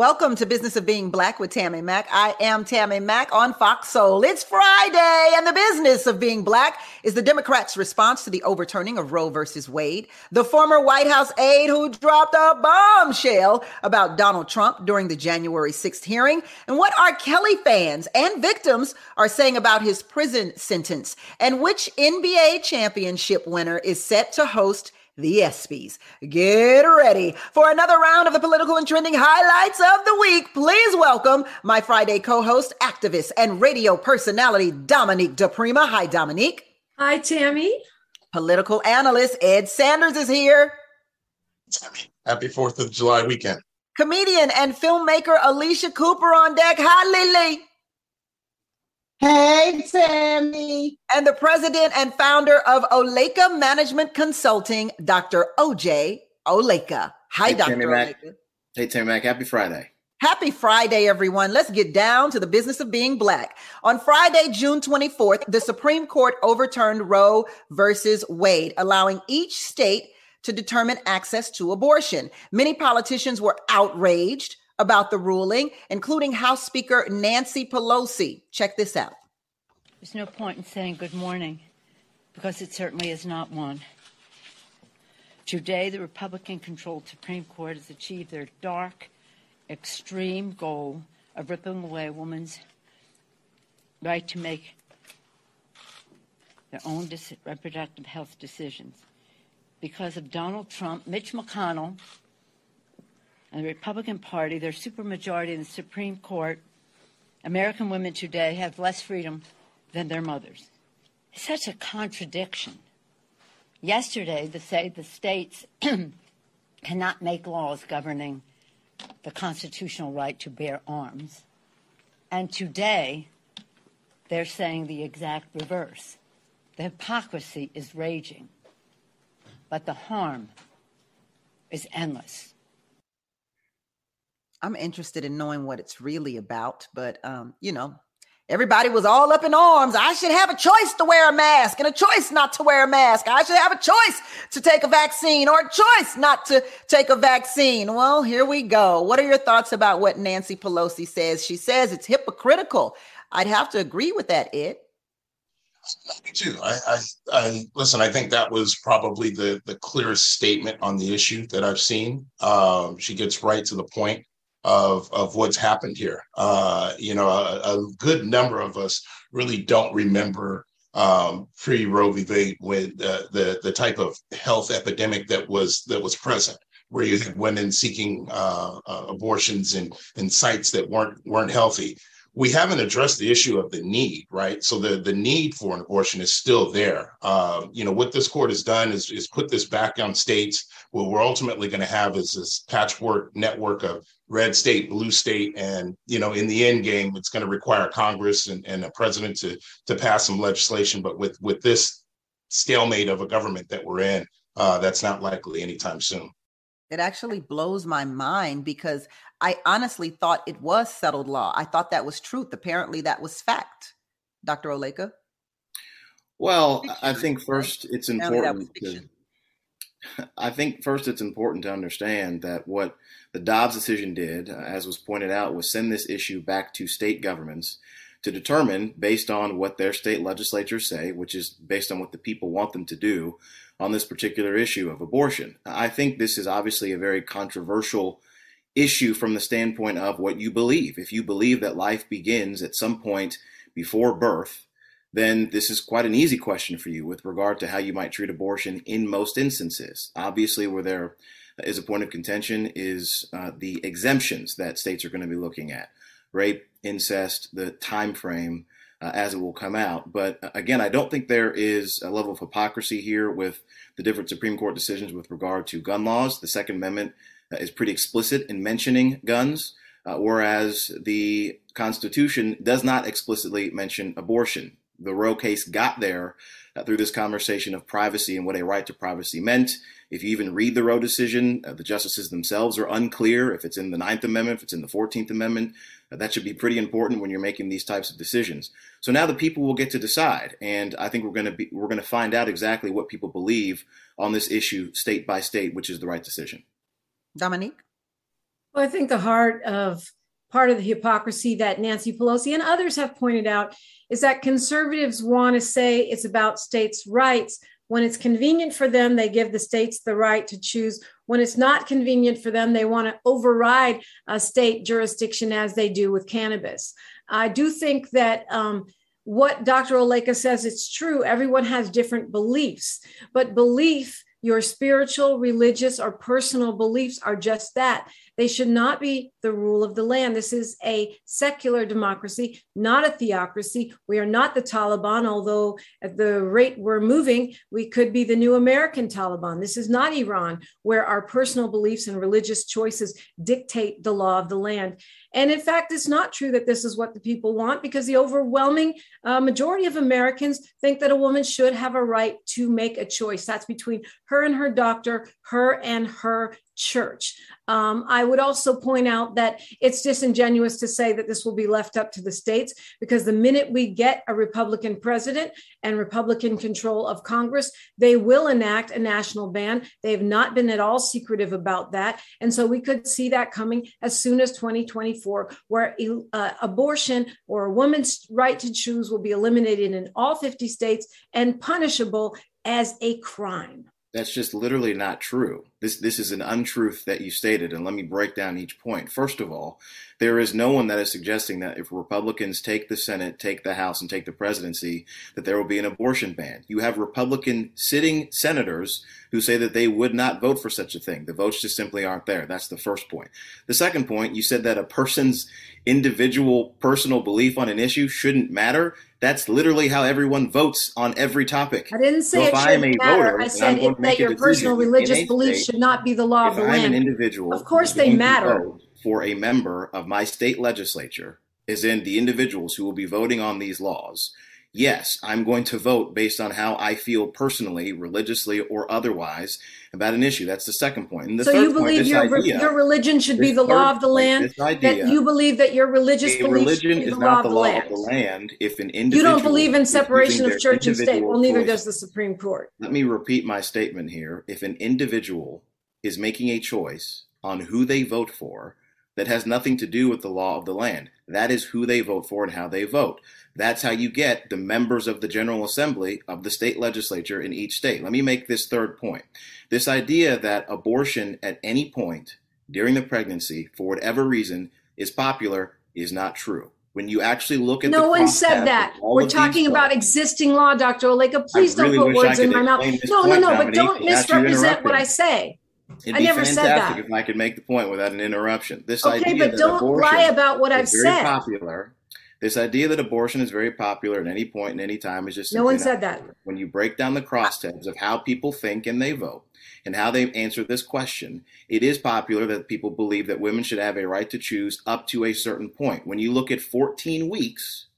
Welcome to Business of Being Black with Tammy Mack. I am Tammy Mack on Fox Soul. It's Friday, and the business of being black is the Democrats' response to the overturning of Roe versus Wade. The former White House aide who dropped a bombshell about Donald Trump during the January 6th hearing, and what R. Kelly fans and victims are saying about his prison sentence, and which NBA championship winner is set to host the ESPYs. Get ready for another round of the political and trending highlights of the week. Please welcome my Friday co-host, activist, and radio personality, Dominique DePrima. Hi, Dominique. Hi, Tammy. Political analyst Ed Sanders is here. Tammy, happy 4th of July weekend. Comedian and filmmaker Alicia Cooper on deck. Hi, Lily. Hey, Tammy. And the president and founder of Oleka Management Consulting, Dr. OJ Oleka. Hi, hey, Dr. Oleka. Hey, Tammy Mack. Happy Friday. Happy Friday, everyone. Let's get down to the business of being black. On Friday, June 24th, the Supreme Court overturned Roe versus Wade, allowing each state to determine access to abortion. Many politicians were outraged about the ruling, including House Speaker Nancy Pelosi. Check this out. There's no point in saying good morning because it certainly is not one. Today, the Republican controlled Supreme Court has achieved their dark, extreme goal of ripping away a woman's right to make their own reproductive health decisions. Because of Donald Trump, Mitch McConnell, and the Republican Party, their supermajority in the Supreme Court, American women today have less freedom than their mothers. It's such a contradiction. Yesterday, they say the states cannot make laws governing the constitutional right to bear arms. And today, they're saying the exact reverse. The hypocrisy is raging, but the harm is endless. I'm interested in knowing what it's really about, but um, you know, everybody was all up in arms. I should have a choice to wear a mask and a choice not to wear a mask. I should have a choice to take a vaccine or a choice not to take a vaccine. Well, here we go. What are your thoughts about what Nancy Pelosi says? She says it's hypocritical. I'd have to agree with that, Ed. Me too. I, I, I, listen. I think that was probably the the clearest statement on the issue that I've seen. Um, she gets right to the point of of what's happened here. Uh, you know, a, a, good number of us really don't remember um, pre Roe v. Wade uh, the the type of health epidemic that was that was present, where you had women seeking uh, uh abortions in in sites that weren't weren't healthy we haven't addressed the issue of the need, right? So the the need for an abortion is still there. Uh, you know what this court has done is is put this back on states. What we're ultimately going to have is this patchwork network of red state, blue state, and you know in the end game, it's going to require Congress and, and a president to to pass some legislation. But with with this stalemate of a government that we're in, uh, that's not likely anytime soon. It actually blows my mind because I honestly thought it was settled law. I thought that was truth. Apparently, that was fact. Dr. Oleka? Well, fiction, I think first it's important. To, I think first it's important to understand that what the Dobbs decision did, uh, as was pointed out, was send this issue back to state governments to determine, based on what their state legislatures say, which is based on what the people want them to do on this particular issue of abortion. I think this is obviously a very controversial issue from the standpoint of what you believe. If you believe that life begins at some point before birth, then this is quite an easy question for you with regard to how you might treat abortion in most instances. Obviously, where there is a point of contention is uh, the exemptions that states are going to be looking at rape, incest, the time frame uh, as it will come out. But uh, again, I don't think there is a level of hypocrisy here with the different Supreme Court decisions with regard to gun laws. The Second Amendment uh, is pretty explicit in mentioning guns, uh, whereas the Constitution does not explicitly mention abortion. The Roe case got there uh, through this conversation of privacy and what a right to privacy meant. If you even read the Roe decision, uh, the justices themselves are unclear if it's in the Ninth Amendment, if it's in the Fourteenth Amendment. That should be pretty important when you're making these types of decisions. So now the people will get to decide, and I think we're going to be we're going to find out exactly what people believe on this issue, state by state, which is the right decision. Dominique. Well, I think the heart of part of the hypocrisy that Nancy Pelosi and others have pointed out is that conservatives want to say it's about states' rights. When it's convenient for them, they give the states the right to choose. When it's not convenient for them, they want to override a state jurisdiction as they do with cannabis. I do think that um, what Dr. Oleka says, it's true. Everyone has different beliefs, but belief your spiritual, religious, or personal beliefs are just that. They should not be the rule of the land. This is a secular democracy, not a theocracy. We are not the Taliban, although at the rate we're moving, we could be the new American Taliban. This is not Iran, where our personal beliefs and religious choices dictate the law of the land. And in fact, it's not true that this is what the people want because the overwhelming uh, majority of Americans think that a woman should have a right to make a choice. That's between her and her doctor, her and her church. Um, I would also point out that it's disingenuous to say that this will be left up to the states because the minute we get a Republican president and Republican control of Congress, they will enact a national ban. They have not been at all secretive about that. And so we could see that coming as soon as 2024, where uh, abortion or a woman's right to choose will be eliminated in all 50 states and punishable as a crime. That's just literally not true. This this is an untruth that you stated, and let me break down each point. First of all, there is no one that is suggesting that if Republicans take the Senate, take the House, and take the presidency, that there will be an abortion ban. You have Republican sitting senators who say that they would not vote for such a thing. The votes just simply aren't there. That's the first point. The second point, you said that a person's individual personal belief on an issue shouldn't matter. That's literally how everyone votes on every topic. I didn't say so it shouldn't matter. I said it, that your personal religious beliefs should not be the law of the I'm land. an individual, of course they matter. For a member of my state legislature, is in the individuals who will be voting on these laws yes, I'm going to vote based on how I feel personally, religiously, or otherwise about an issue. That's the second point. so you believe point, your, idea, your religion should be the law of the land? Idea, that you believe that your religious religion is not the law of the land. If an individual you don't believe in separation of church and state, well, neither choice. does the Supreme Court. Let me repeat my statement here. If an individual is making a choice on who they vote for, that has nothing to do with the law of the land. That is who they vote for and how they vote. That's how you get the members of the General Assembly of the state legislature in each state. Let me make this third point. This idea that abortion at any point during the pregnancy, for whatever reason, is popular is not true. When you actually look at the no one said that. We're talking about existing law, Dr. Oleka. Please really don't put words in my mouth. No, no, no, but don't misrepresent what I say. It'd I never said that. If I could make the point without an interruption, this okay, idea but don't lie about what I've said. Popular. This idea that abortion is very popular at any point in any time is just no one said that. When you break down the crosstabs of how people think and they vote and how they answer this question, it is popular that people believe that women should have a right to choose up to a certain point. When you look at 14 weeks,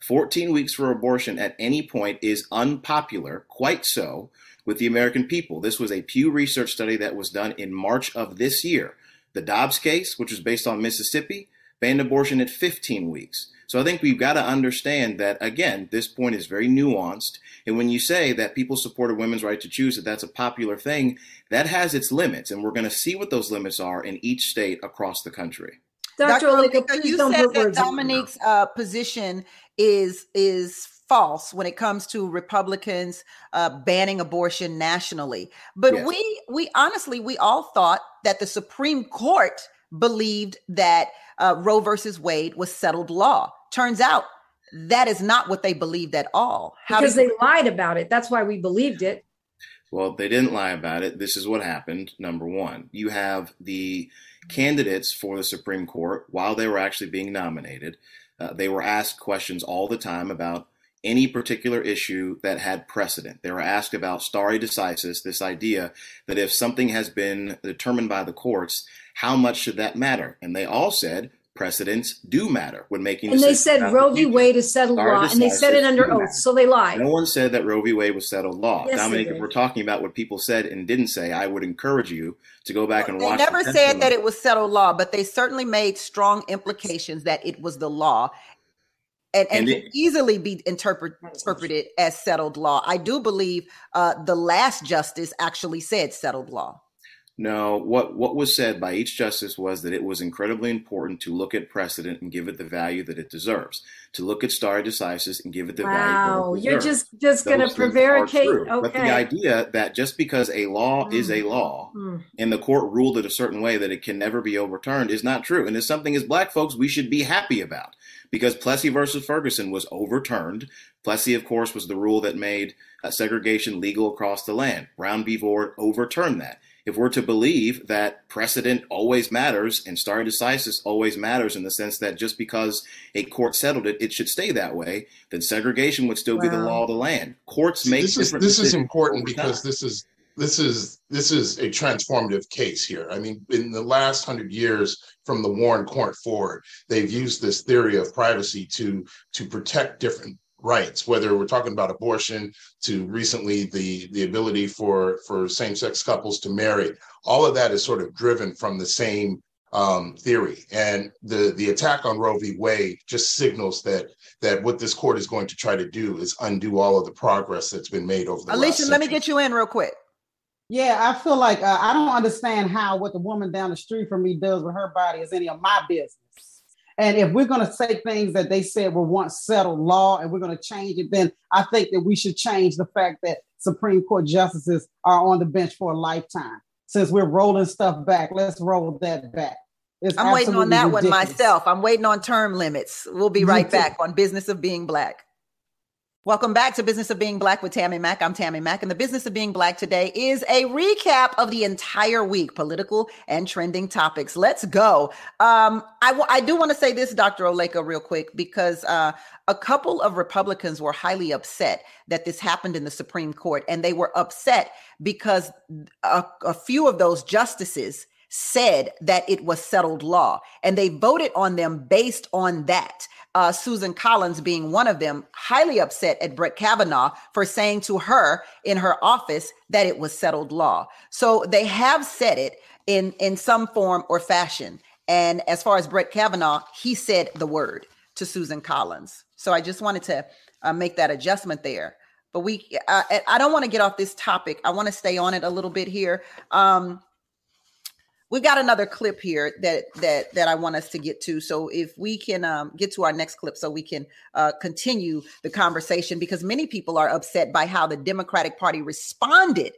14 weeks for abortion at any point is unpopular, quite so, with the American people. This was a Pew Research study that was done in March of this year. The Dobbs case, which was based on Mississippi, banned abortion at 15 weeks. So I think we've got to understand that, again, this point is very nuanced. And when you say that people support a women's right to choose, that that's a popular thing, that has its limits. And we're going to see what those limits are in each state across the country. Dr. Dr. you said that Dominique's uh, position is is false when it comes to Republicans uh, banning abortion nationally. But yes. we we honestly we all thought that the Supreme Court believed that uh, Roe versus Wade was settled law. Turns out that is not what they believed at all. How because they lied about it. That's why we believed it. Well, they didn't lie about it. This is what happened. Number one, you have the candidates for the Supreme Court, while they were actually being nominated, uh, they were asked questions all the time about any particular issue that had precedent. They were asked about stare decisis, this idea that if something has been determined by the courts, how much should that matter? And they all said precedents do matter when making. And they said Roe v. Wade is settled law, and they said it under oath, so they lied. No one said that Roe v. Wade was settled law. Yes, Dominique, if we're talking about what people said and didn't say, I would encourage you to go back well, and watch. They never the said that it was settled law, but they certainly made strong implications that it was the law and, and, and it, can easily be interpret, interpreted as settled law. I do believe uh, the last justice actually said settled law. No, what what was said by each justice was that it was incredibly important to look at precedent and give it the value that it deserves. To look at stare decisis and give it the wow, value. Wow, you're just just going to prevaricate. Okay. But the idea that just because a law mm. is a law mm. and the court ruled it a certain way that it can never be overturned is not true, and it's something as Black folks we should be happy about because Plessy versus Ferguson was overturned. Plessy, of course, was the rule that made uh, segregation legal across the land. Brown v. Board overturned that if we're to believe that precedent always matters and stare decisis always matters in the sense that just because a court settled it, it should stay that way, then segregation would still wow. be the law of the land. Courts make this is this is important because this is this is this is a transformative case here. I mean, in the last hundred years, from the Warren Court forward, they've used this theory of privacy to to protect different rights, whether we're talking about abortion to recently the the ability for for same sex couples to marry. All of that is sort of driven from the same um, theory, and the the attack on Roe v. Wade just signals that that what this court is going to try to do is undo all of the progress that's been made over the. Alicia, let me get you in real quick. Yeah, I feel like uh, I don't understand how what the woman down the street from me does with her body is any of my business. And if we're going to take things that they said were once settled law and we're going to change it, then I think that we should change the fact that Supreme Court justices are on the bench for a lifetime. Since we're rolling stuff back, let's roll that back. It's I'm waiting on that ridiculous. one myself. I'm waiting on term limits. We'll be right back on Business of Being Black. Welcome back to Business of Being Black with Tammy Mack. I'm Tammy Mack, and the Business of Being Black today is a recap of the entire week, political and trending topics. Let's go. Um, I, w- I do want to say this, Dr. Oleka, real quick, because uh, a couple of Republicans were highly upset that this happened in the Supreme Court, and they were upset because a, a few of those justices said that it was settled law, and they voted on them based on that uh, Susan Collins being one of them, highly upset at Brett Kavanaugh for saying to her in her office that it was settled law. So they have said it in in some form or fashion. And as far as Brett Kavanaugh, he said the word to Susan Collins. So I just wanted to uh, make that adjustment there. But we, uh, I don't want to get off this topic. I want to stay on it a little bit here. Um, we got another clip here that that that I want us to get to. So if we can um, get to our next clip, so we can uh, continue the conversation, because many people are upset by how the Democratic Party responded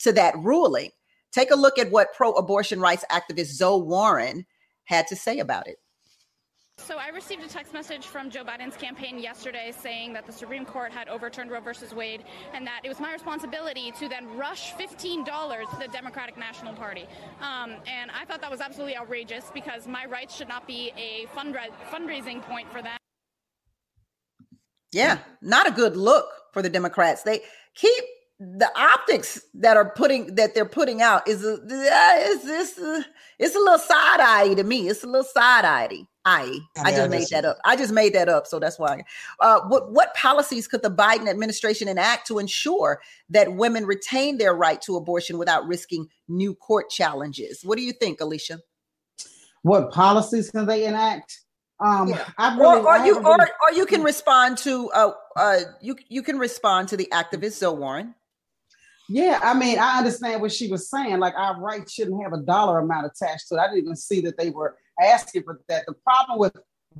to that ruling. Take a look at what pro-abortion rights activist Zoe Warren had to say about it. So I received a text message from Joe Biden's campaign yesterday saying that the Supreme Court had overturned Roe versus Wade and that it was my responsibility to then rush $15 to the Democratic National Party. Um, and I thought that was absolutely outrageous because my rights should not be a fundra- fundraising point for them. Yeah, not a good look for the Democrats. They keep the optics that are putting that they're putting out is a, is this it's a little side eye to me. It's a little side eye. I I just made that up. I just made that up, so that's why. Uh, what what policies could the Biden administration enact to ensure that women retain their right to abortion without risking new court challenges? What do you think, Alicia? What policies can they enact? Um, yeah. I really, or, or you really... or, or you can respond to uh, uh, you you can respond to the activist Zoe Warren. Yeah, I mean, I understand what she was saying. Like our rights shouldn't have a dollar amount attached to it. I didn't even see that they were asking for that. The problem with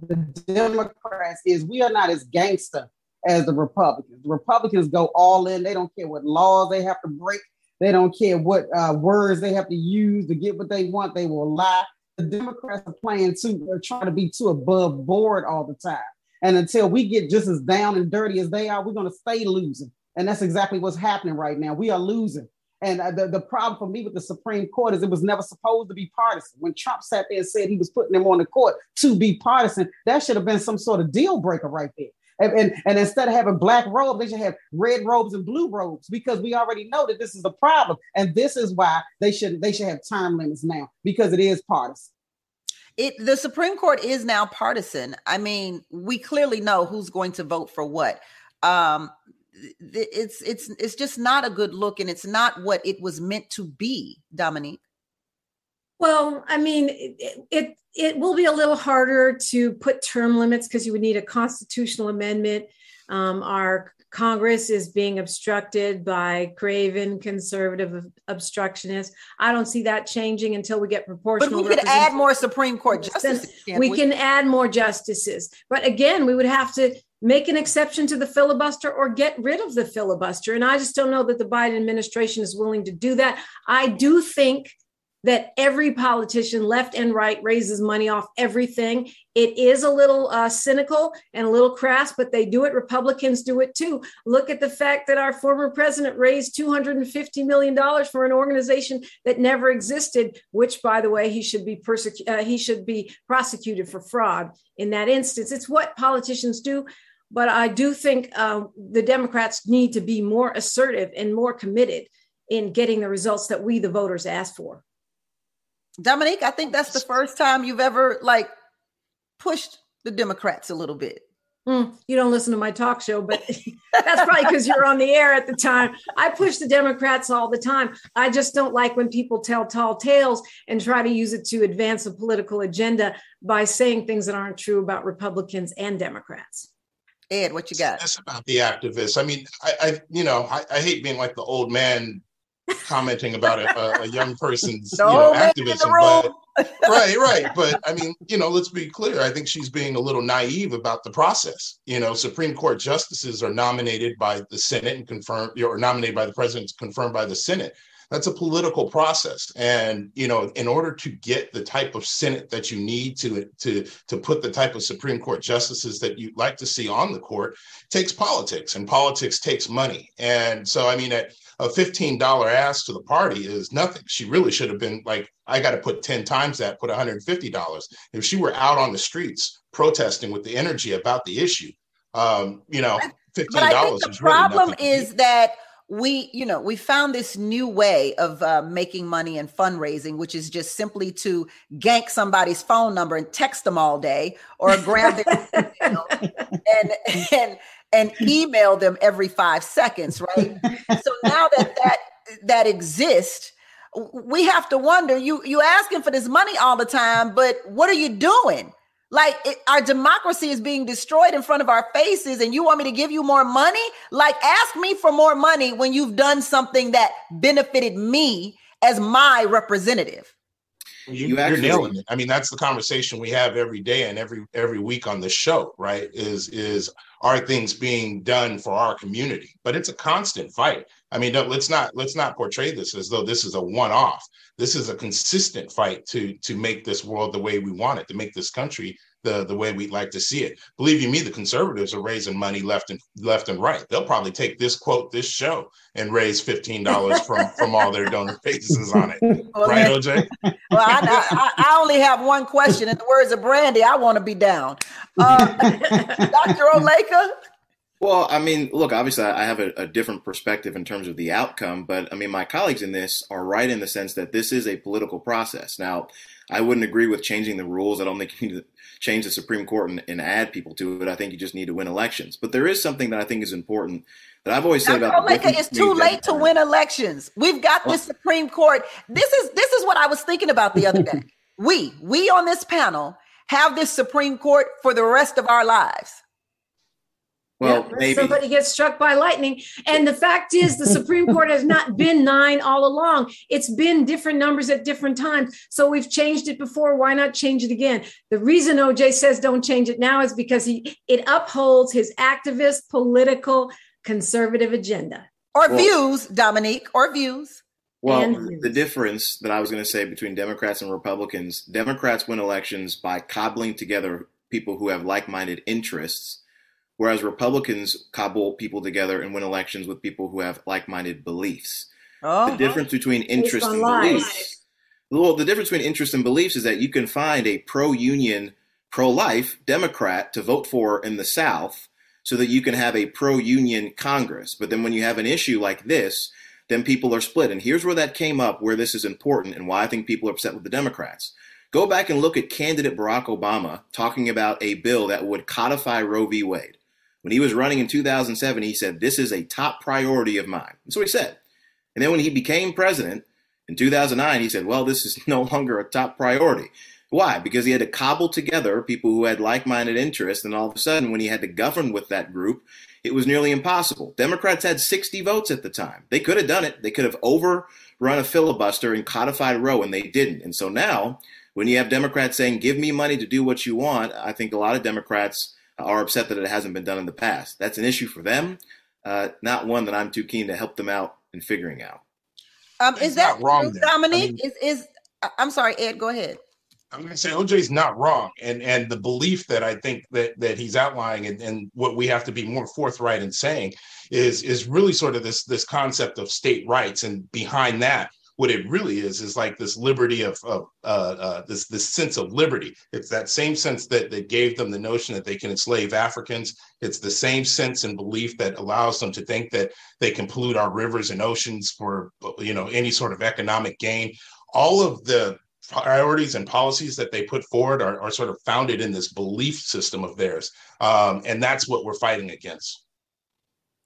the Democrats is we are not as gangster as the Republicans. The Republicans go all in. They don't care what laws they have to break. They don't care what uh, words they have to use to get what they want. They will lie. The Democrats are playing too, are trying to be too above board all the time. And until we get just as down and dirty as they are, we're going to stay losing. And that's exactly what's happening right now. We are losing. And uh, the, the problem for me with the Supreme Court is it was never supposed to be partisan. When Trump sat there and said he was putting them on the court to be partisan, that should have been some sort of deal breaker right there. And, and, and, instead of having black robes, they should have red robes and blue robes because we already know that this is a problem. And this is why they should they should have time limits now because it is partisan. It the Supreme Court is now partisan. I mean, we clearly know who's going to vote for what. Um, it's it's it's just not a good look and it's not what it was meant to be dominique well i mean it it, it will be a little harder to put term limits because you would need a constitutional amendment um, our Congress is being obstructed by craven conservative obstructionists. I don't see that changing until we get proportional. But we could add more Supreme Court justices. We, we can add more justices. But again, we would have to make an exception to the filibuster or get rid of the filibuster. And I just don't know that the Biden administration is willing to do that. I do think that every politician, left and right, raises money off everything. It is a little uh, cynical and a little crass, but they do it. Republicans do it too. Look at the fact that our former president raised $250 million for an organization that never existed, which, by the way, he should be persecu- uh, he should be prosecuted for fraud in that instance. It's what politicians do. But I do think uh, the Democrats need to be more assertive and more committed in getting the results that we, the voters, asked for. Dominique, I think that's the first time you've ever like pushed the Democrats a little bit. Mm, you don't listen to my talk show, but that's probably because you're on the air at the time. I push the Democrats all the time. I just don't like when people tell tall tales and try to use it to advance a political agenda by saying things that aren't true about Republicans and Democrats. Ed, what you got? That's about the activists. I mean, I, I you know, I, I hate being like the old man commenting about a, a young person's you know, activism. But, right, right. But I mean, you know, let's be clear. I think she's being a little naive about the process. You know, Supreme Court justices are nominated by the Senate and confirmed, or nominated by the president, confirmed by the Senate. That's a political process, and you know, in order to get the type of Senate that you need to to to put the type of Supreme Court justices that you'd like to see on the court, takes politics, and politics takes money. And so, I mean, at a $15 ask to the party is nothing. She really should have been like, I got to put 10 times that, put $150. If she were out on the streets protesting with the energy about the issue, um, you know, $15 but I think the problem really is that we you know we found this new way of uh, making money and fundraising which is just simply to gank somebody's phone number and text them all day or grab their and and and email them every five seconds, right? so now that that that exists, we have to wonder. You you asking for this money all the time, but what are you doing? Like it, our democracy is being destroyed in front of our faces, and you want me to give you more money? Like ask me for more money when you've done something that benefited me as my representative. You, you actually, are nailing it. I mean, that's the conversation we have every day and every every week on the show, right? Is is are things being done for our community? But it's a constant fight. I mean, let's not let's not portray this as though this is a one-off. This is a consistent fight to to make this world the way we want it, to make this country the the way we'd like to see it. Believe you me, the conservatives are raising money left and left and right. They'll probably take this quote, this show, and raise fifteen dollars from from all their donor bases on it. Well, right, OJ? Well, I, I, I, only have one question. In the words of Brandy, I want to be down. Uh, Dr. Oleka. Well, I mean, look, obviously, I have a, a, different perspective in terms of the outcome, but I mean, my colleagues in this are right in the sense that this is a political process. Now, I wouldn't agree with changing the rules. I don't think you need to change the Supreme Court and, and, add people to it. I think you just need to win elections. But there is something that I think is important that I've always said Dr. about. Oleka, it's too late to win elections. We've got the Supreme Court. This is this is what I was thinking about the other day. we we on this panel have this Supreme Court for the rest of our lives. Well, yeah, maybe somebody gets struck by lightning. And the fact is, the Supreme Court has not been nine all along. It's been different numbers at different times. So we've changed it before. Why not change it again? The reason OJ says don't change it now is because he it upholds his activist, political, conservative agenda or well, views, Dominique, or views. Well, the difference that I was going to say between Democrats and Republicans, Democrats win elections by cobbling together people who have like-minded interests whereas Republicans cobble people together and win elections with people who have like-minded beliefs. Oh, the difference between interest and beliefs. Well, the difference between interest and beliefs is that you can find a pro-union, pro-life Democrat to vote for in the South, so that you can have a pro-union Congress. But then when you have an issue like this, then people are split. And here's where that came up, where this is important, and why I think people are upset with the Democrats. Go back and look at candidate Barack Obama talking about a bill that would codify Roe v. Wade. When he was running in 2007, he said, This is a top priority of mine. That's what he said. And then when he became president in 2009, he said, Well, this is no longer a top priority. Why? Because he had to cobble together people who had like minded interests, and all of a sudden, when he had to govern with that group, it was nearly impossible. Democrats had 60 votes at the time. They could have done it. They could have overrun a filibuster and codified Roe, and they didn't. And so now, when you have Democrats saying, give me money to do what you want, I think a lot of Democrats are upset that it hasn't been done in the past. That's an issue for them, uh, not one that I'm too keen to help them out in figuring out. Um, is that wrong, Dominique? I mean, is is I'm sorry, Ed. Go ahead. I'm going to say OJ's not wrong, and and the belief that I think that that he's outlining, and, and what we have to be more forthright in saying is is really sort of this this concept of state rights, and behind that, what it really is is like this liberty of, of uh, uh, this this sense of liberty. It's that same sense that that gave them the notion that they can enslave Africans. It's the same sense and belief that allows them to think that they can pollute our rivers and oceans for you know any sort of economic gain. All of the priorities and policies that they put forward are, are sort of founded in this belief system of theirs. Um, and that's what we're fighting against.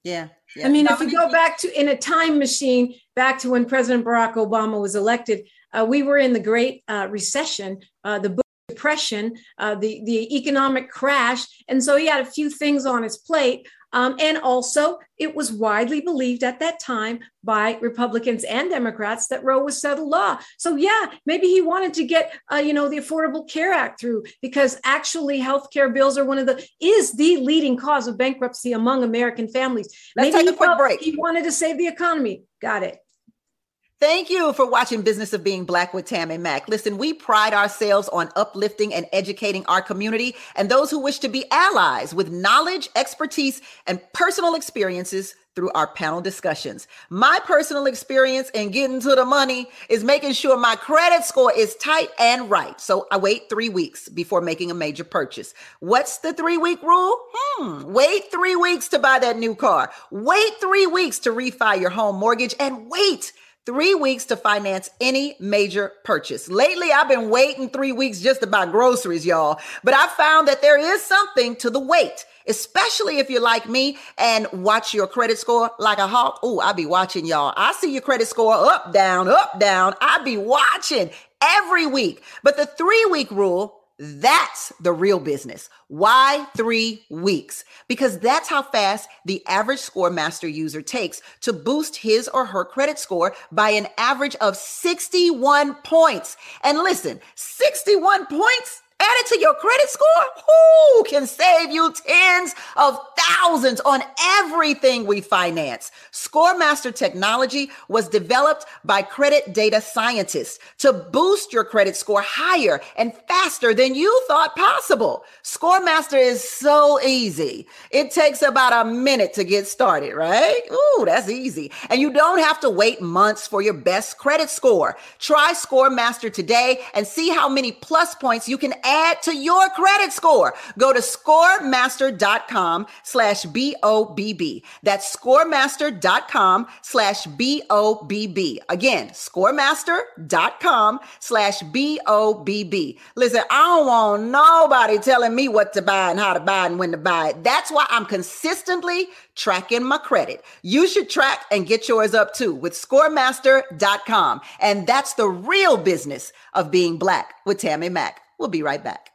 Yeah. yeah. I mean, if we go back to in a time machine, back to when President Barack Obama was elected, uh, we were in the Great uh, Recession, uh, the Depression, uh, the, the economic crash. And so he had a few things on his plate. Um, and also, it was widely believed at that time by Republicans and Democrats that Roe was settled law. So, yeah, maybe he wanted to get, uh, you know, the Affordable Care Act through because actually, health care bills are one of the is the leading cause of bankruptcy among American families. Let's maybe take a quick break. He wanted to save the economy. Got it. Thank you for watching Business of Being Black with Tammy Mack. Listen, we pride ourselves on uplifting and educating our community and those who wish to be allies with knowledge, expertise, and personal experiences through our panel discussions. My personal experience in getting to the money is making sure my credit score is tight and right. So I wait three weeks before making a major purchase. What's the three week rule? Hmm. Wait three weeks to buy that new car. Wait three weeks to refi your home mortgage and wait three weeks to finance any major purchase. Lately, I've been waiting three weeks just to buy groceries, y'all. But I found that there is something to the wait, especially if you're like me and watch your credit score like a hawk. Oh, I be watching y'all. I see your credit score up, down, up, down. I be watching every week. But the three week rule that's the real business. Why three weeks? Because that's how fast the average ScoreMaster user takes to boost his or her credit score by an average of 61 points. And listen, 61 points added to your credit score, who can save you tens of thousands on everything we finance. ScoreMaster technology was developed by credit data scientists to boost your credit score higher and faster than you thought possible. ScoreMaster is so easy. It takes about a minute to get started, right? Ooh, that's easy. And you don't have to wait months for your best credit score. Try ScoreMaster today and see how many plus points you can add to your credit score. Go to scoremaster.com slash B-O-B-B. That's scoremaster.com slash B-O-B-B. Again, scoremaster.com slash B-O-B-B. Listen, I don't want nobody telling me what to buy and how to buy and when to buy it. That's why I'm consistently tracking my credit. You should track and get yours up too with scoremaster.com. And that's the real business of being black with Tammy Mack. We'll be right back.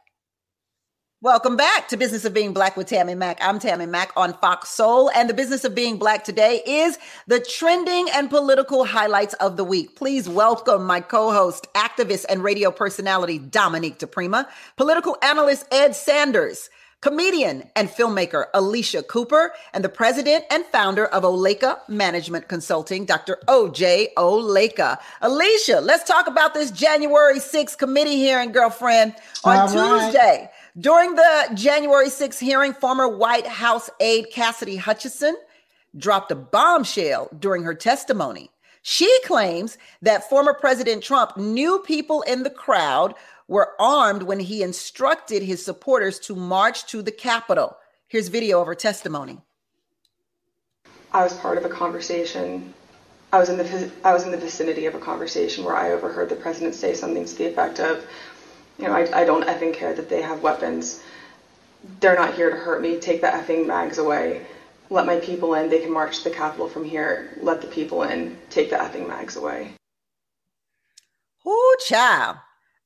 Welcome back to Business of Being Black with Tammy Mack. I'm Tammy Mack on Fox Soul, and the business of being black today is the trending and political highlights of the week. Please welcome my co-host, activist, and radio personality Dominique DePrima, political analyst Ed Sanders, comedian and filmmaker Alicia Cooper, and the president and founder of Oleka Management Consulting, Dr. OJ Oleka. Alicia, let's talk about this January 6th committee hearing, girlfriend. On All Tuesday, right. during the January 6th hearing, former White House aide Cassidy Hutchinson dropped a bombshell during her testimony. She claims that former President Trump knew people in the crowd were armed when he instructed his supporters to march to the Capitol. Here's video of her testimony. I was part of a conversation. I was in the I was in the vicinity of a conversation where I overheard the president say something to the effect of, you know, I, I don't effing care that they have weapons. They're not here to hurt me. Take the effing mags away. Let my people in. They can march to the Capitol from here. Let the people in. Take the effing mags away. Oh, child.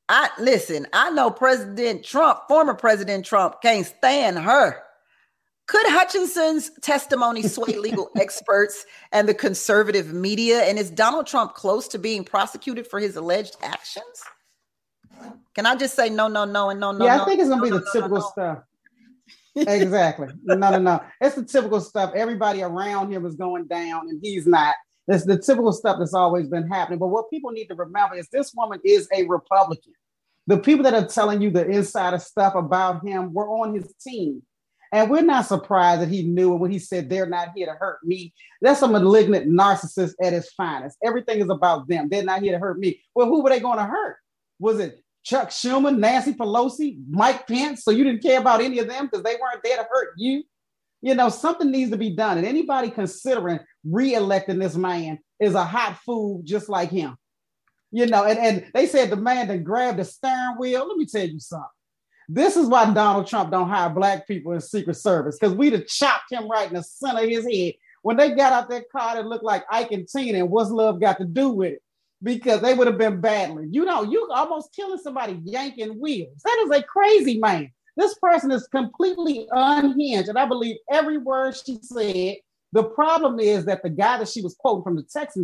I listen, I know President Trump, former President Trump, can't stand her. Could Hutchinson's testimony sway legal experts and the conservative media? And is Donald Trump close to being prosecuted for his alleged actions? Can I just say no, no, no, and no, no? Yeah, no, I think it's gonna no, be no, the typical stuff. exactly. No, no, no. It's the typical stuff. Everybody around him is going down, and he's not. It's the typical stuff that's always been happening. But what people need to remember is this woman is a Republican. The people that are telling you the insider stuff about him were on his team. And we're not surprised that he knew when he said, They're not here to hurt me. That's a malignant narcissist at his finest. Everything is about them. They're not here to hurt me. Well, who were they going to hurt? Was it Chuck Schumer, Nancy Pelosi, Mike Pence? So you didn't care about any of them because they weren't there to hurt you? You know, something needs to be done. And anybody considering re-electing this man is a hot food just like him. You know, and, and they said the man that grabbed the steering wheel. Let me tell you something. This is why Donald Trump don't hire black people in Secret Service because we'd have chopped him right in the center of his head when they got out that car that looked like Ike and Tina. And what's love got to do with it? Because they would have been battling. You know, you almost killing somebody yanking wheels. That is a crazy man. This person is completely unhinged, and I believe every word she said. The problem is that the guy that she was quoting from the text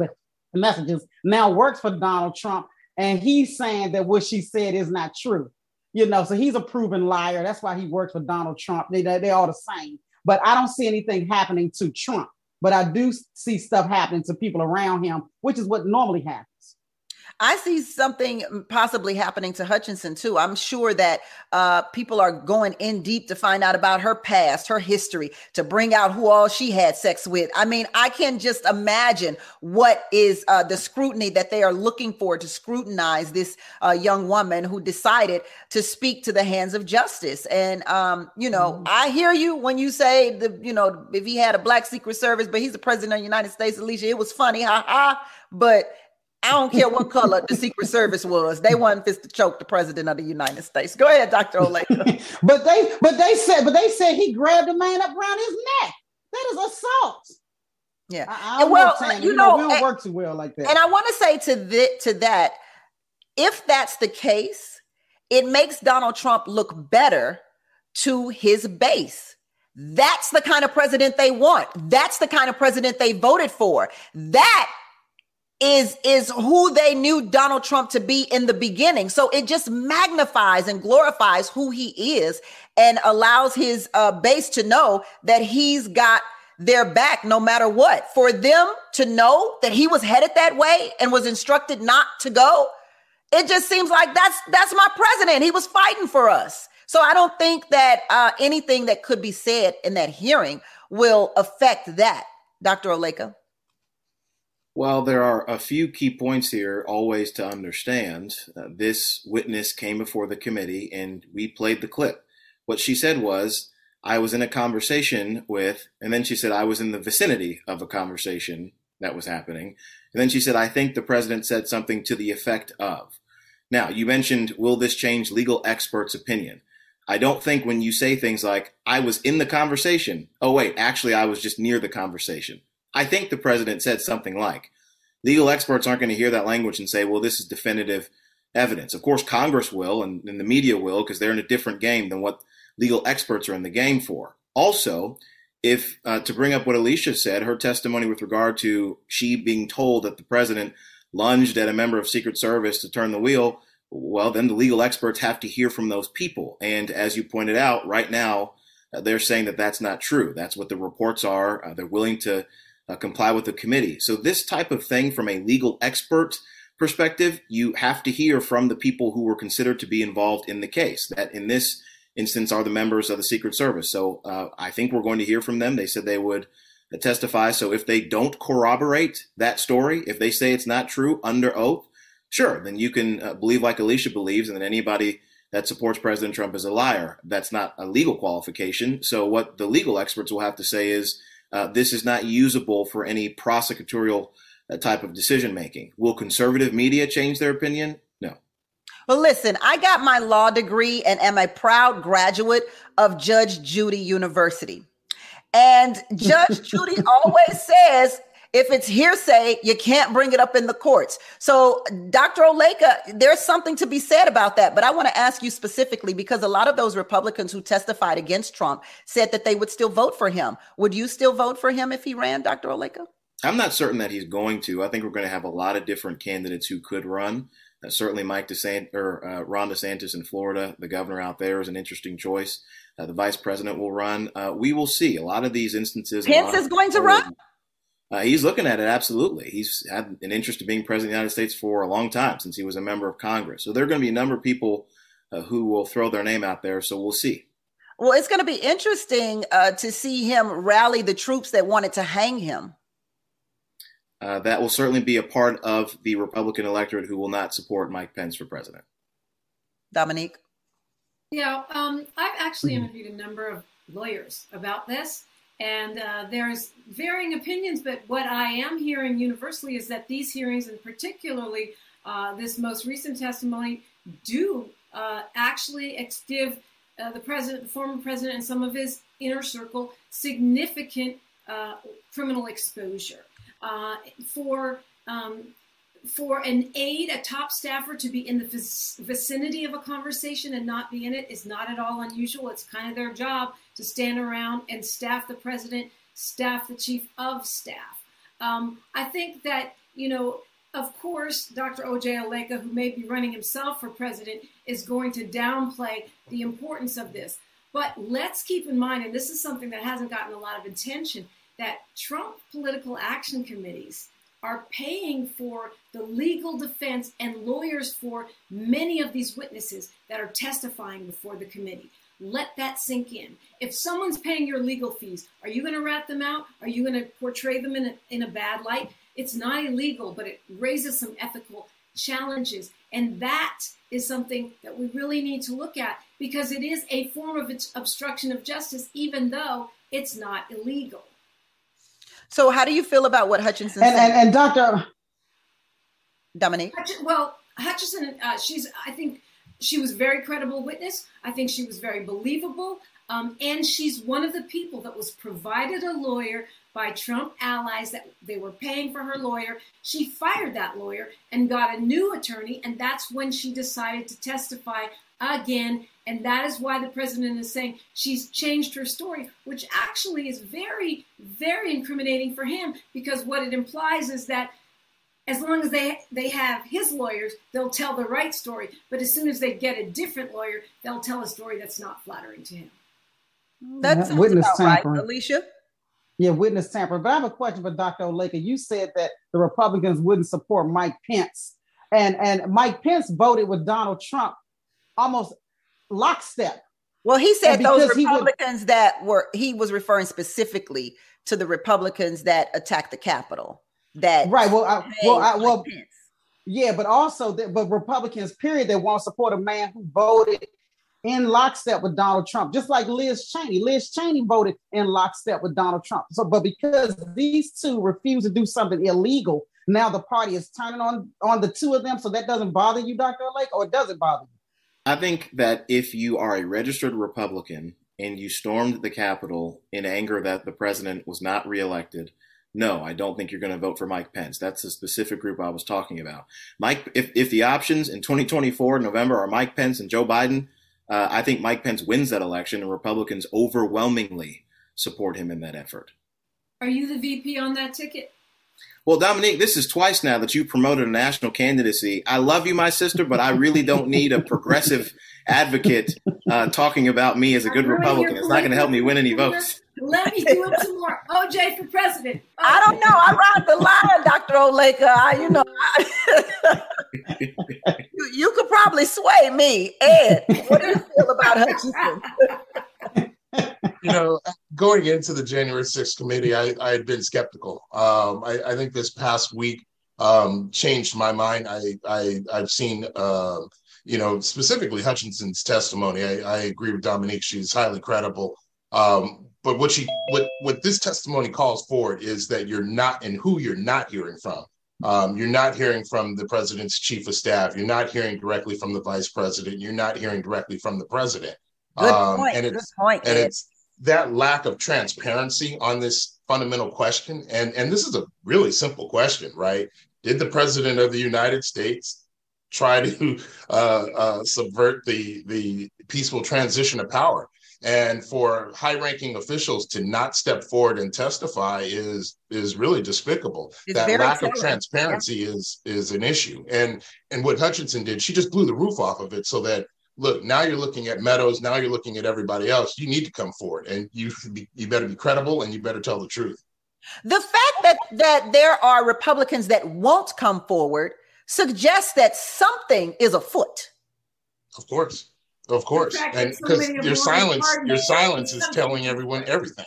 messages now works for Donald Trump, and he's saying that what she said is not true. You know, so he's a proven liar. That's why he works for Donald Trump. They, they, they're all the same. But I don't see anything happening to Trump. But I do see stuff happening to people around him, which is what normally happens. I see something possibly happening to Hutchinson too. I'm sure that uh, people are going in deep to find out about her past, her history, to bring out who all she had sex with. I mean, I can just imagine what is uh, the scrutiny that they are looking for to scrutinize this uh, young woman who decided to speak to the hands of justice. And um, you know, mm-hmm. I hear you when you say the, you know, if he had a black Secret Service, but he's the president of the United States, Alicia, it was funny, ha ha. But I don't care what color the Secret Service was. They wanted this to choke the president of the United States. Go ahead, Dr. Oleka. but they but they said but they said he grabbed a man up around his neck. That is assault. Yeah. I, I well, you, you know, know, we don't and, work too well like that. And I want to say to the, to that, if that's the case, it makes Donald Trump look better to his base. That's the kind of president they want. That's the kind of president they voted for. That is is who they knew Donald Trump to be in the beginning. So it just magnifies and glorifies who he is and allows his uh, base to know that he's got their back no matter what. For them to know that he was headed that way and was instructed not to go, it just seems like that's that's my president. He was fighting for us. So I don't think that uh, anything that could be said in that hearing will affect that, Dr. Oleka. Well, there are a few key points here always to understand. Uh, this witness came before the committee and we played the clip. What she said was, I was in a conversation with, and then she said, I was in the vicinity of a conversation that was happening. And then she said, I think the president said something to the effect of. Now, you mentioned, will this change legal experts' opinion? I don't think when you say things like, I was in the conversation, oh, wait, actually, I was just near the conversation. I think the president said something like, legal experts aren't going to hear that language and say, well, this is definitive evidence. Of course, Congress will and, and the media will because they're in a different game than what legal experts are in the game for. Also, if uh, to bring up what Alicia said, her testimony with regard to she being told that the president lunged at a member of Secret Service to turn the wheel, well, then the legal experts have to hear from those people. And as you pointed out, right now, uh, they're saying that that's not true. That's what the reports are. Uh, they're willing to uh, comply with the committee. So this type of thing from a legal expert perspective, you have to hear from the people who were considered to be involved in the case. That in this instance are the members of the Secret Service. So uh, I think we're going to hear from them. They said they would testify. So if they don't corroborate that story, if they say it's not true under oath, sure, then you can uh, believe like Alicia believes, and then anybody that supports President Trump is a liar. That's not a legal qualification. So what the legal experts will have to say is uh, this is not usable for any prosecutorial uh, type of decision making. Will conservative media change their opinion? No. Well, listen, I got my law degree and am a proud graduate of Judge Judy University. And Judge Judy always says if it's hearsay, you can't bring it up in the courts. So, Dr. Oleka, there's something to be said about that. But I want to ask you specifically because a lot of those Republicans who testified against Trump said that they would still vote for him. Would you still vote for him if he ran, Dr. Oleka? I'm not certain that he's going to. I think we're going to have a lot of different candidates who could run. Uh, certainly, Mike DeSantis or uh, Ron DeSantis in Florida, the governor out there, is an interesting choice. Uh, the vice president will run. Uh, we will see a lot of these instances. Pence is going to run. Uh, he's looking at it absolutely. He's had an interest in being president of the United States for a long time since he was a member of Congress. So there are going to be a number of people uh, who will throw their name out there. So we'll see. Well, it's going to be interesting uh, to see him rally the troops that wanted to hang him. Uh, that will certainly be a part of the Republican electorate who will not support Mike Pence for president. Dominique? Yeah, um, I've actually interviewed a number of lawyers about this. And uh, there's varying opinions, but what I am hearing universally is that these hearings, and particularly uh, this most recent testimony, do uh, actually give uh, the president, the former president, and some of his inner circle significant uh, criminal exposure uh, for. Um, for an aide, a top staffer, to be in the vicinity of a conversation and not be in it is not at all unusual. It's kind of their job to stand around and staff the president, staff the chief of staff. Um, I think that, you know, of course, Dr. O.J. Oleka, who may be running himself for president, is going to downplay the importance of this. But let's keep in mind, and this is something that hasn't gotten a lot of attention, that Trump political action committees are paying for the legal defense and lawyers for many of these witnesses that are testifying before the committee. Let that sink in. If someone's paying your legal fees, are you going to rat them out? Are you going to portray them in a, in a bad light? It's not illegal, but it raises some ethical challenges. And that is something that we really need to look at because it is a form of obstruction of justice, even though it's not illegal. So, how do you feel about what Hutchinson and, said? And, and Dr. Dominique? Well, Hutchinson, uh, she's, I think, she was a very credible witness. I think she was very believable. Um, and she's one of the people that was provided a lawyer by Trump allies that they were paying for her lawyer. She fired that lawyer and got a new attorney, and that's when she decided to testify again. And that is why the president is saying she's changed her story, which actually is very, very incriminating for him because what it implies is that as long as they they have his lawyers, they'll tell the right story. But as soon as they get a different lawyer, they'll tell a story that's not flattering to him. That's yeah, witness tampering, right, Alicia. Yeah, witness tampering. But I have a question for Dr. Oleka. You said that the Republicans wouldn't support Mike Pence, and and Mike Pence voted with Donald Trump almost lockstep. Well, he said those Republicans would, that were he was referring specifically to the Republicans that attacked the Capitol that right. Well, I, well, I, well, yeah, but also that, but Republicans, period, they won't support a man who voted in lockstep with Donald Trump, just like Liz Cheney. Liz Cheney voted in lockstep with Donald Trump. So, but because these two refuse to do something illegal, now the party is turning on on the two of them. So that doesn't bother you, Dr. Lake, or does it bother you? I think that if you are a registered Republican and you stormed the Capitol in anger that the president was not reelected, no, I don't think you're going to vote for Mike Pence. That's the specific group I was talking about. Mike, if, if the options in 2024 November are Mike Pence and Joe Biden, uh, I think Mike Pence wins that election, and Republicans overwhelmingly support him in that effort. Are you the VP on that ticket? Well, Dominique, this is twice now that you promoted a national candidacy. I love you, my sister, but I really don't need a progressive advocate uh, talking about me as a good Republican. It's not going to help me win any votes. Let me do it some more. OJ for president. OJ. I don't know. I ride the line, Dr. Oleka. I, you know, I, you, you, could probably sway me. Ed, what do you feel about Hutchinson? you know, going into the January 6th committee, I, I had been skeptical. Um, I, I, think this past week um, changed my mind. I, I, I've seen, uh, you know, specifically Hutchinson's testimony. I, I agree with Dominique. She's highly credible. Um, but what she what what this testimony calls for is that you're not and who you're not hearing from. Um, you're not hearing from the president's chief of staff. You're not hearing directly from the vice president. You're not hearing directly from the president. Good um, point. And it's, Good point. And it's that lack of transparency on this fundamental question, and and this is a really simple question, right? Did the president of the United States try to uh, uh, subvert the the peaceful transition of power? And for high-ranking officials to not step forward and testify is is really despicable. It's that lack of transparency yeah. is is an issue. And and what Hutchinson did, she just blew the roof off of it so that look, now you're looking at Meadows, now you're looking at everybody else. You need to come forward and you be, you better be credible and you better tell the truth. The fact that that there are Republicans that won't come forward suggests that something is afoot. Of course. Of course, and because your silence, your silence is telling everyone everything.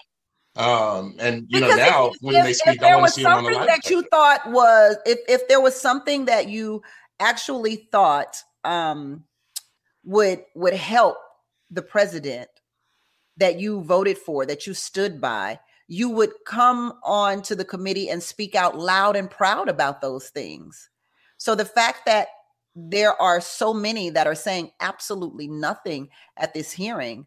Um, and you because know now if, when if, they speak, I want to see them on the live. That you thought was if if there was something that you actually thought um, would would help the president that you voted for, that you stood by, you would come on to the committee and speak out loud and proud about those things. So the fact that there are so many that are saying absolutely nothing at this hearing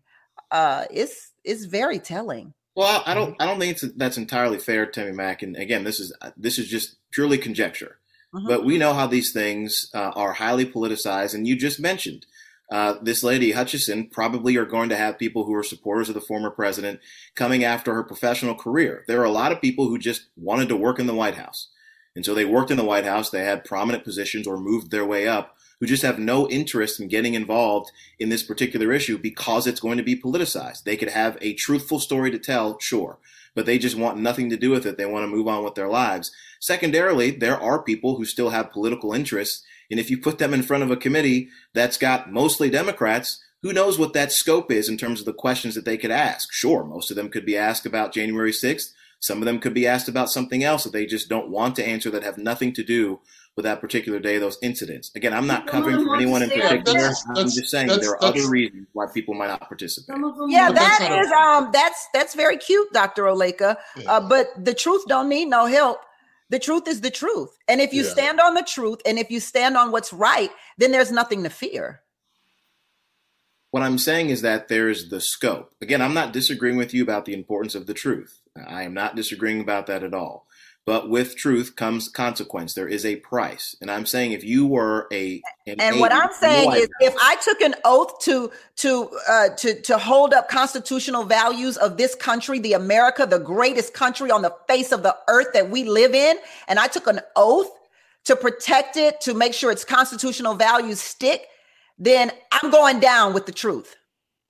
uh, it's is very telling. Well, I don't I don't think that's entirely fair, Tammy Mack. And again, this is this is just purely conjecture. Mm-hmm. But we know how these things uh, are highly politicized, and you just mentioned uh, this lady Hutchinson probably are going to have people who are supporters of the former president coming after her professional career. There are a lot of people who just wanted to work in the White House. And so they worked in the White House, they had prominent positions or moved their way up, who just have no interest in getting involved in this particular issue because it's going to be politicized. They could have a truthful story to tell, sure, but they just want nothing to do with it. They want to move on with their lives. Secondarily, there are people who still have political interests. And if you put them in front of a committee that's got mostly Democrats, who knows what that scope is in terms of the questions that they could ask? Sure, most of them could be asked about January 6th. Some of them could be asked about something else that they just don't want to answer that have nothing to do with that particular day, those incidents. Again, I'm not covering for anyone in particular. That's, I'm just saying there are other reasons why people might not participate. Yeah, that is um that's that's very cute, Dr. Oleka. Yeah. Uh, but the truth don't need no help. The truth is the truth. And if you yeah. stand on the truth and if you stand on what's right, then there's nothing to fear. What I'm saying is that there's the scope. Again, I'm not disagreeing with you about the importance of the truth. I am not disagreeing about that at all. But with truth comes consequence. There is a price. And I'm saying if you were a And what I'm saying is if I took an oath to to uh to to hold up constitutional values of this country, the America, the greatest country on the face of the earth that we live in, and I took an oath to protect it, to make sure its constitutional values stick, then I'm going down with the truth.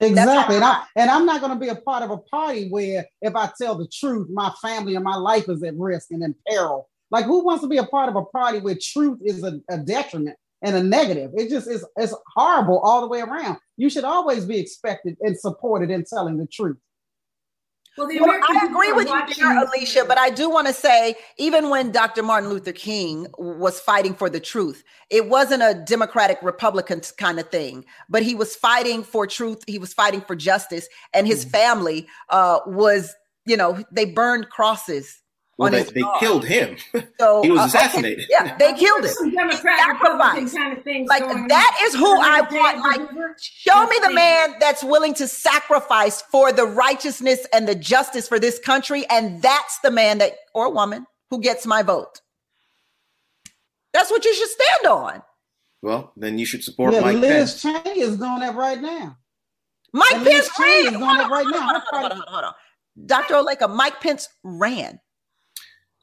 Exactly. And, I, and I'm not going to be a part of a party where if I tell the truth, my family and my life is at risk and in peril. Like, who wants to be a part of a party where truth is a, a detriment and a negative? It just is it's horrible all the way around. You should always be expected and supported in telling the truth. Well, well I agree with you there, Alicia, but I do want to say, even when Dr. Martin Luther King was fighting for the truth, it wasn't a Democratic Republican kind of thing, but he was fighting for truth. He was fighting for justice, and his mm-hmm. family uh, was, you know, they burned crosses well, they, they killed him. So he was uh, assassinated. Okay. Yeah, they killed him. Some Democrat Republican kind of things. Like that is who I want. Like, show me the man that's willing to sacrifice for the righteousness and the justice for this country, and that's the man that or woman who gets my vote. That's what you should stand on. Well, then you should support yeah, Mike Liz Pence. Cheney is doing that right now. Mike and Pence ran. Is doing that right now. Hold on, hold on, hold on. Dr. Oleka, Mike Pence ran.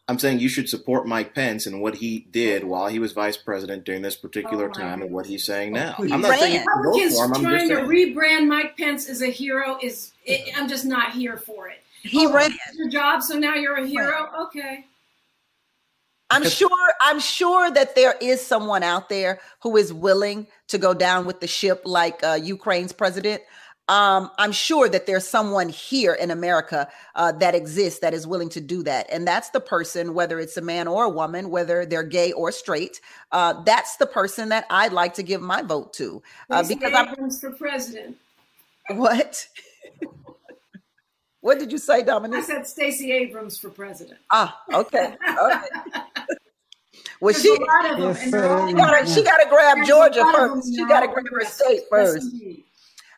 I'm saying you should support Mike Pence and what he did while he was vice president during this particular oh time and what he's saying now. Oh, I'm not saying Republicans him, trying to rebrand Mike Pence as a hero is. It, I'm just not here for it. He oh, ran your job, so now you're a hero. Okay. I'm sure I'm sure that there is someone out there who is willing to go down with the ship like uh, Ukraine's president um, I'm sure that there's someone here in America uh, that exists that is willing to do that. And that's the person, whether it's a man or a woman, whether they're gay or straight, uh, that's the person that I'd like to give my vote to. Uh, because I'm for president. What? what did you say, Dominic? I said Stacey Abrams for president. Ah, okay. okay. Well, she, she got to grab Georgia first. She got to grab her state first.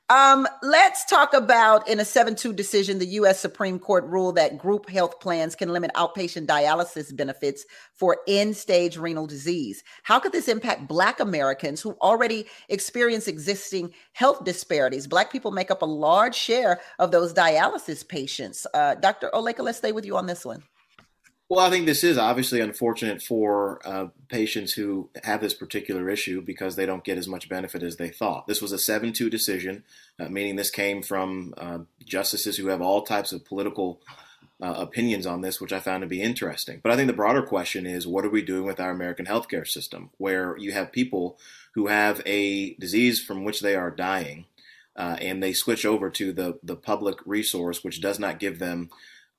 Um, let's talk about in a 7 2 decision, the U.S. Supreme Court ruled that group health plans can limit outpatient dialysis benefits for end stage renal disease. How could this impact Black Americans who already experience existing health disparities? Black people make up a large share of those dialysis patients. Uh, Dr. Oleka, let's stay with you on this one. Well, I think this is obviously unfortunate for uh, patients who have this particular issue because they don't get as much benefit as they thought. This was a 7 2 decision, uh, meaning this came from uh, justices who have all types of political uh, opinions on this, which I found to be interesting. But I think the broader question is what are we doing with our American healthcare system, where you have people who have a disease from which they are dying, uh, and they switch over to the, the public resource, which does not give them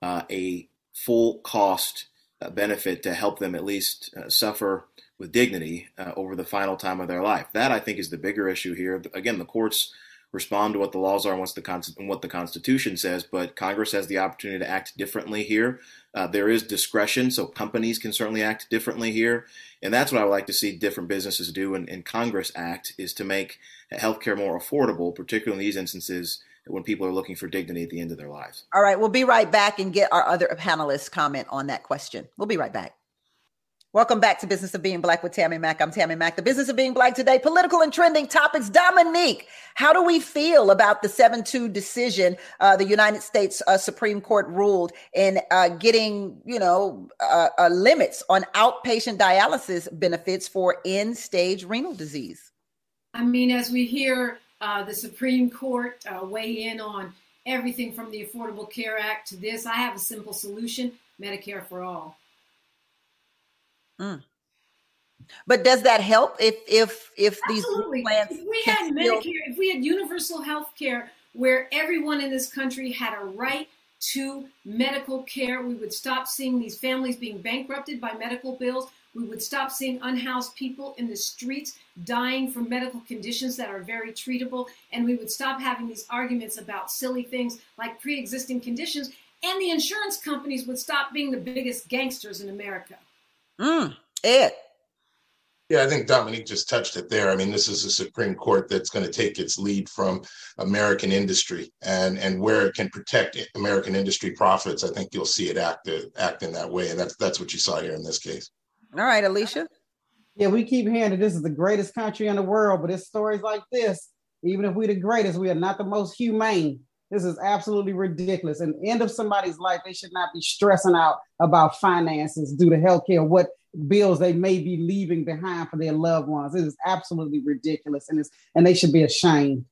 uh, a full cost uh, benefit to help them at least uh, suffer with dignity uh, over the final time of their life. That I think is the bigger issue here. Again, the courts respond to what the laws are and the and what the Constitution says, but Congress has the opportunity to act differently here. Uh, there is discretion, so companies can certainly act differently here, and that's what I would like to see different businesses do and, and Congress act is to make healthcare more affordable, particularly in these instances when people are looking for dignity at the end of their lives. All right, we'll be right back and get our other panelists' comment on that question. We'll be right back. Welcome back to Business of Being Black with Tammy Mack. I'm Tammy Mack. The Business of Being Black today, political and trending topics. Dominique, how do we feel about the 7 2 decision uh, the United States uh, Supreme Court ruled in uh, getting, you know, uh, uh, limits on outpatient dialysis benefits for end stage renal disease? I mean, as we hear uh, the Supreme Court uh, weigh in on everything from the Affordable Care Act to this. I have a simple solution Medicare for all. Mm. But does that help if if if Absolutely. these plans if we had Medicare, if we had universal health care where everyone in this country had a right to medical care, we would stop seeing these families being bankrupted by medical bills. We would stop seeing unhoused people in the streets dying from medical conditions that are very treatable. And we would stop having these arguments about silly things like pre existing conditions. And the insurance companies would stop being the biggest gangsters in America. Mm, Ed. Yeah, I think Dominique just touched it there. I mean, this is a Supreme Court that's going to take its lead from American industry and and where it can protect American industry profits. I think you'll see it act act in that way, and that's that's what you saw here in this case. All right, Alicia. Yeah, we keep hearing that this is the greatest country in the world, but it's stories like this. Even if we're the greatest, we are not the most humane. This is absolutely ridiculous. And end of somebody's life, they should not be stressing out about finances due to healthcare, what bills they may be leaving behind for their loved ones. It is absolutely ridiculous, and it's and they should be ashamed.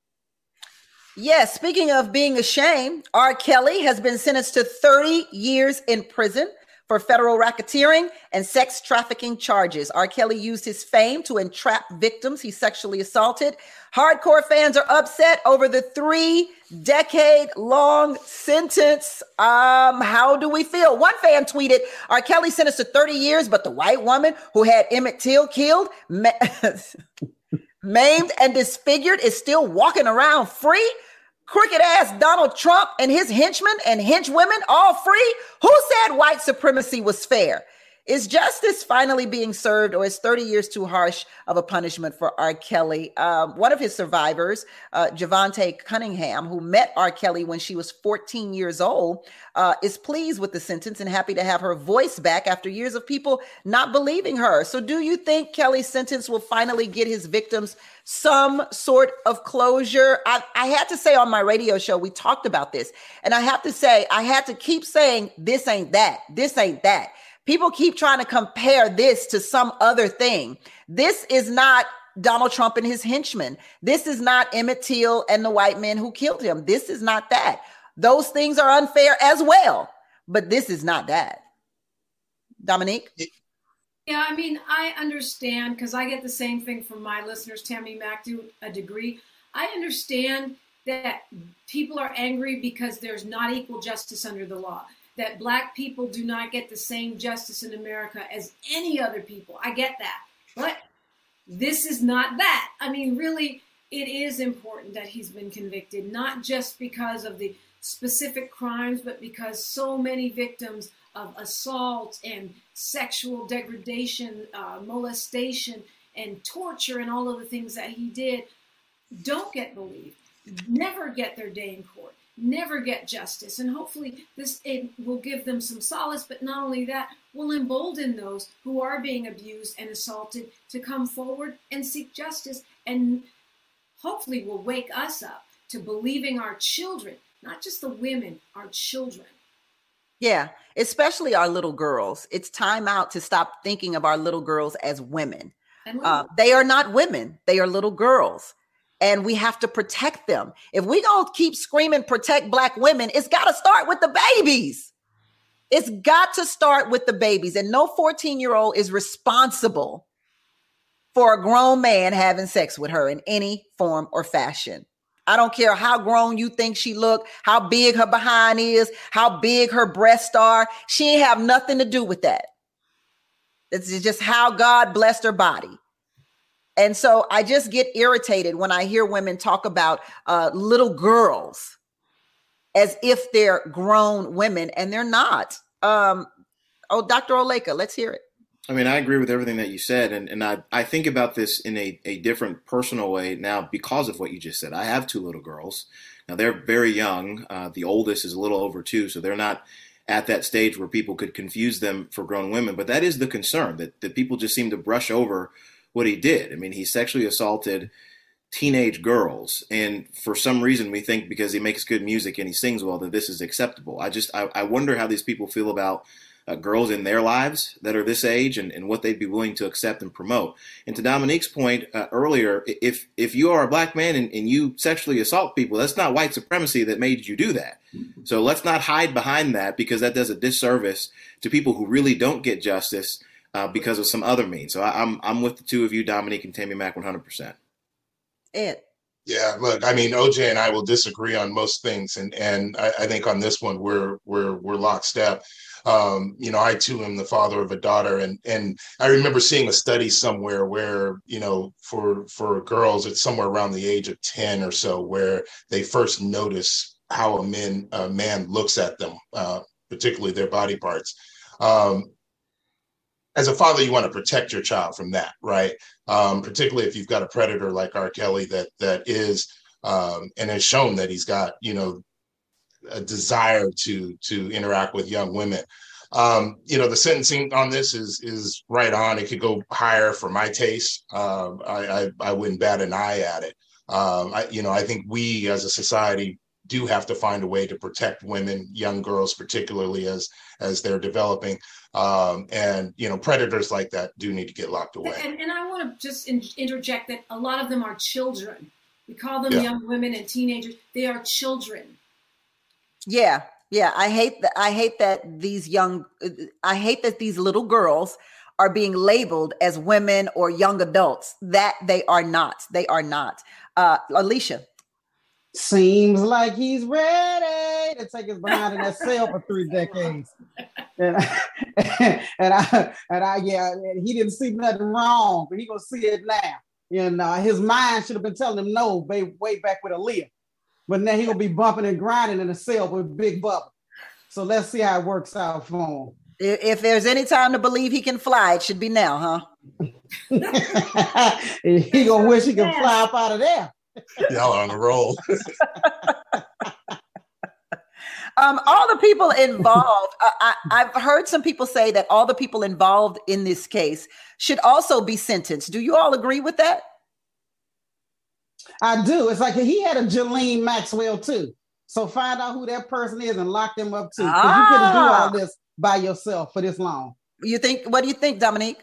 Yes, speaking of being ashamed, R. Kelly has been sentenced to 30 years in prison for federal racketeering and sex trafficking charges. R. Kelly used his fame to entrap victims he sexually assaulted. Hardcore fans are upset over the three decade long sentence. Um, how do we feel? One fan tweeted, R. Kelly sentenced to 30 years, but the white woman who had Emmett Till killed, ma- maimed, and disfigured is still walking around free crooked ass Donald Trump and his henchmen and henchwomen all free? Who said white supremacy was fair? Is justice finally being served, or is 30 years too harsh of a punishment for R. Kelly? Um, one of his survivors, uh, Jovante Cunningham, who met R. Kelly when she was 14 years old, uh, is pleased with the sentence and happy to have her voice back after years of people not believing her. So, do you think Kelly's sentence will finally get his victims some sort of closure? I, I had to say on my radio show, we talked about this, and I have to say, I had to keep saying, this ain't that, this ain't that People keep trying to compare this to some other thing. This is not Donald Trump and his henchmen. This is not Emmett Till and the white men who killed him. This is not that. Those things are unfair as well, but this is not that. Dominique? Yeah, I mean, I understand because I get the same thing from my listeners, Tammy Mack, to a degree. I understand that people are angry because there's not equal justice under the law that black people do not get the same justice in America as any other people. I get that. But this is not that. I mean, really, it is important that he's been convicted, not just because of the specific crimes, but because so many victims of assault and sexual degradation, uh, molestation, and torture, and all of the things that he did don't get believed. never get their day in court, never get justice. And hopefully, this it will give them some solace, but not only that, will embolden those who are being abused and assaulted to come forward and seek justice, and hopefully, will wake us up to believing our children, not just the women, our children. Yeah, especially our little girls. It's time out to stop thinking of our little girls as women. Uh, they are not women, they are little girls. And we have to protect them. If we don't keep screaming, protect Black women, it's got to start with the babies. It's got to start with the babies. And no 14 year old is responsible for a grown man having sex with her in any form or fashion. I don't care how grown you think she look, how big her behind is, how big her breasts are. She ain't have nothing to do with that. This is just how God blessed her body. And so I just get irritated when I hear women talk about uh, little girls as if they're grown women, and they're not. Um, oh, Dr. Oleka, let's hear it. I mean, I agree with everything that you said, and, and I, I think about this in a, a different personal way now because of what you just said. I have two little girls. Now, they're very young. Uh, the oldest is a little over two, so they're not at that stage where people could confuse them for grown women. But that is the concern that, that people just seem to brush over what he did. I mean, he sexually assaulted teenage girls, and for some reason, we think because he makes good music and he sings well that this is acceptable. I just I, I wonder how these people feel about uh, girls in their lives that are this age and, and what they'd be willing to accept and promote. And to Dominique's point uh, earlier, if if you are a black man and, and, you sexually assault people, that's not white supremacy that made you do that. So let's not hide behind that because that does a disservice to people who really don't get justice uh, because of some other means. So I, am I'm, I'm with the two of you, Dominique and Tammy Mack, 100%. Ed. Yeah, look, I mean, OJ and I will disagree on most things, and and I, I think on this one we're we're we're lockstep um, you know, I too am the father of a daughter, and and I remember seeing a study somewhere where you know, for for girls, it's somewhere around the age of ten or so, where they first notice how a man a man looks at them, uh, particularly their body parts. Um, as a father, you want to protect your child from that, right? Um, particularly if you've got a predator like R. Kelly that that is um, and has shown that he's got you know a desire to to interact with young women. Um, you know, the sentencing on this is is right on. It could go higher for my taste. Um, I, I, I wouldn't bat an eye at it. Um, I, you know, I think we as a society do have to find a way to protect women, young girls, particularly as as they're developing. Um, and you know, predators like that do need to get locked away. And, and I want to just in, interject that a lot of them are children. We call them yeah. young women and teenagers. They are children. Yeah, yeah. I hate that. I hate that these young. I hate that these little girls are being labeled as women or young adults. That they are not. They are not. Uh, Alicia. Seems like he's ready to take his behind in that cell for three decades. And I, and I, and I, yeah, he didn't see nothing wrong, but he gonna see it now. And know, his mind should have been telling him no way, way back with Aaliyah. But now he'll be bumping and grinding in a cell with Big Bubba. So let's see how it works out for him. If there's any time to believe he can fly, it should be now, huh? he gonna wish he could fly up out of there. Y'all are on a roll. um, all the people involved, uh, I, I've heard some people say that all the people involved in this case should also be sentenced. Do you all agree with that? I do. It's like he had a Ghislaine Maxwell too. So find out who that person is and lock them up too. Because ah. you couldn't do all this by yourself for this long. You think? What do you think, Dominique?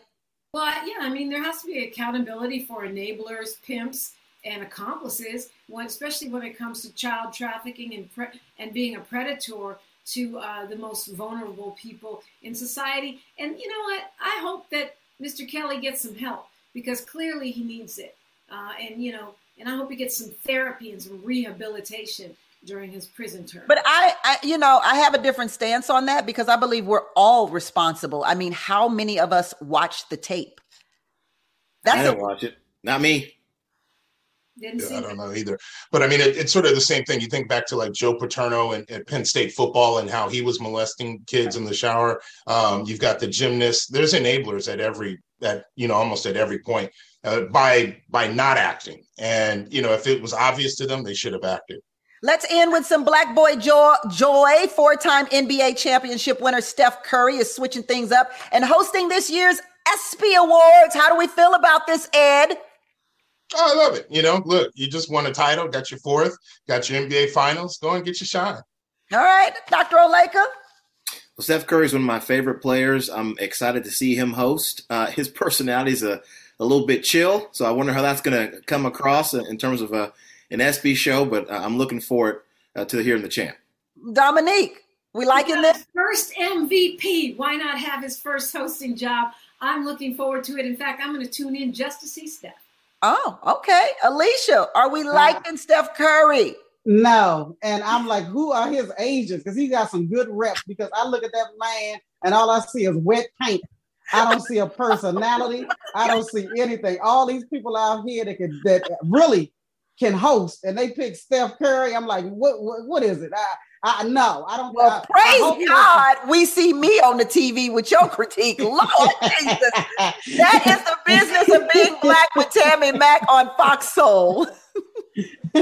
Well, yeah, I mean, there has to be accountability for enablers, pimps, and accomplices, when, especially when it comes to child trafficking and pre- and being a predator to uh, the most vulnerable people in society. And you know what? I hope that Mr. Kelly gets some help because clearly he needs it. Uh, and you know, and I hope he gets some therapy and some rehabilitation during his prison term. But I, I, you know, I have a different stance on that because I believe we're all responsible. I mean, how many of us watched the tape? That's I didn't a, watch it. Not me. Didn't yeah, see I don't know either. But I mean, it, it's sort of the same thing. You think back to like Joe Paterno and, at Penn State football and how he was molesting kids in the shower. Um, you've got the gymnasts. There's enablers at every at you know almost at every point uh, by by not acting. And you know, if it was obvious to them, they should have acted. Let's end with some black boy joy. joy. Four-time NBA championship winner Steph Curry is switching things up and hosting this year's ESPY Awards. How do we feel about this, Ed? Oh, I love it. You know, look, you just won a title, got your fourth, got your NBA finals. Go and get your shine. All right, Dr. Oleka. Well, Steph Curry is one of my favorite players. I'm excited to see him host. Uh, his personality is a, a little bit chill, so I wonder how that's going to come across in terms of a, an ESPY show, but uh, I'm looking forward uh, to hearing the champ. Dominique, we liking this? First MVP. Why not have his first hosting job? I'm looking forward to it. In fact, I'm going to tune in just to see Steph. Oh, okay. Alicia, are we liking Steph Curry? No. And I'm like, who are his agents? Because he got some good reps. Because I look at that man and all I see is wet paint. I don't see a personality. I don't see anything. All these people out here that can that really can host, and they pick Steph Curry. I'm like, what? What, what is it? I, I no, I don't. Well, uh, I, praise I God, we see me on the TV with your critique. Lord Jesus, that is the business of being black with Tammy Mack on Fox Soul.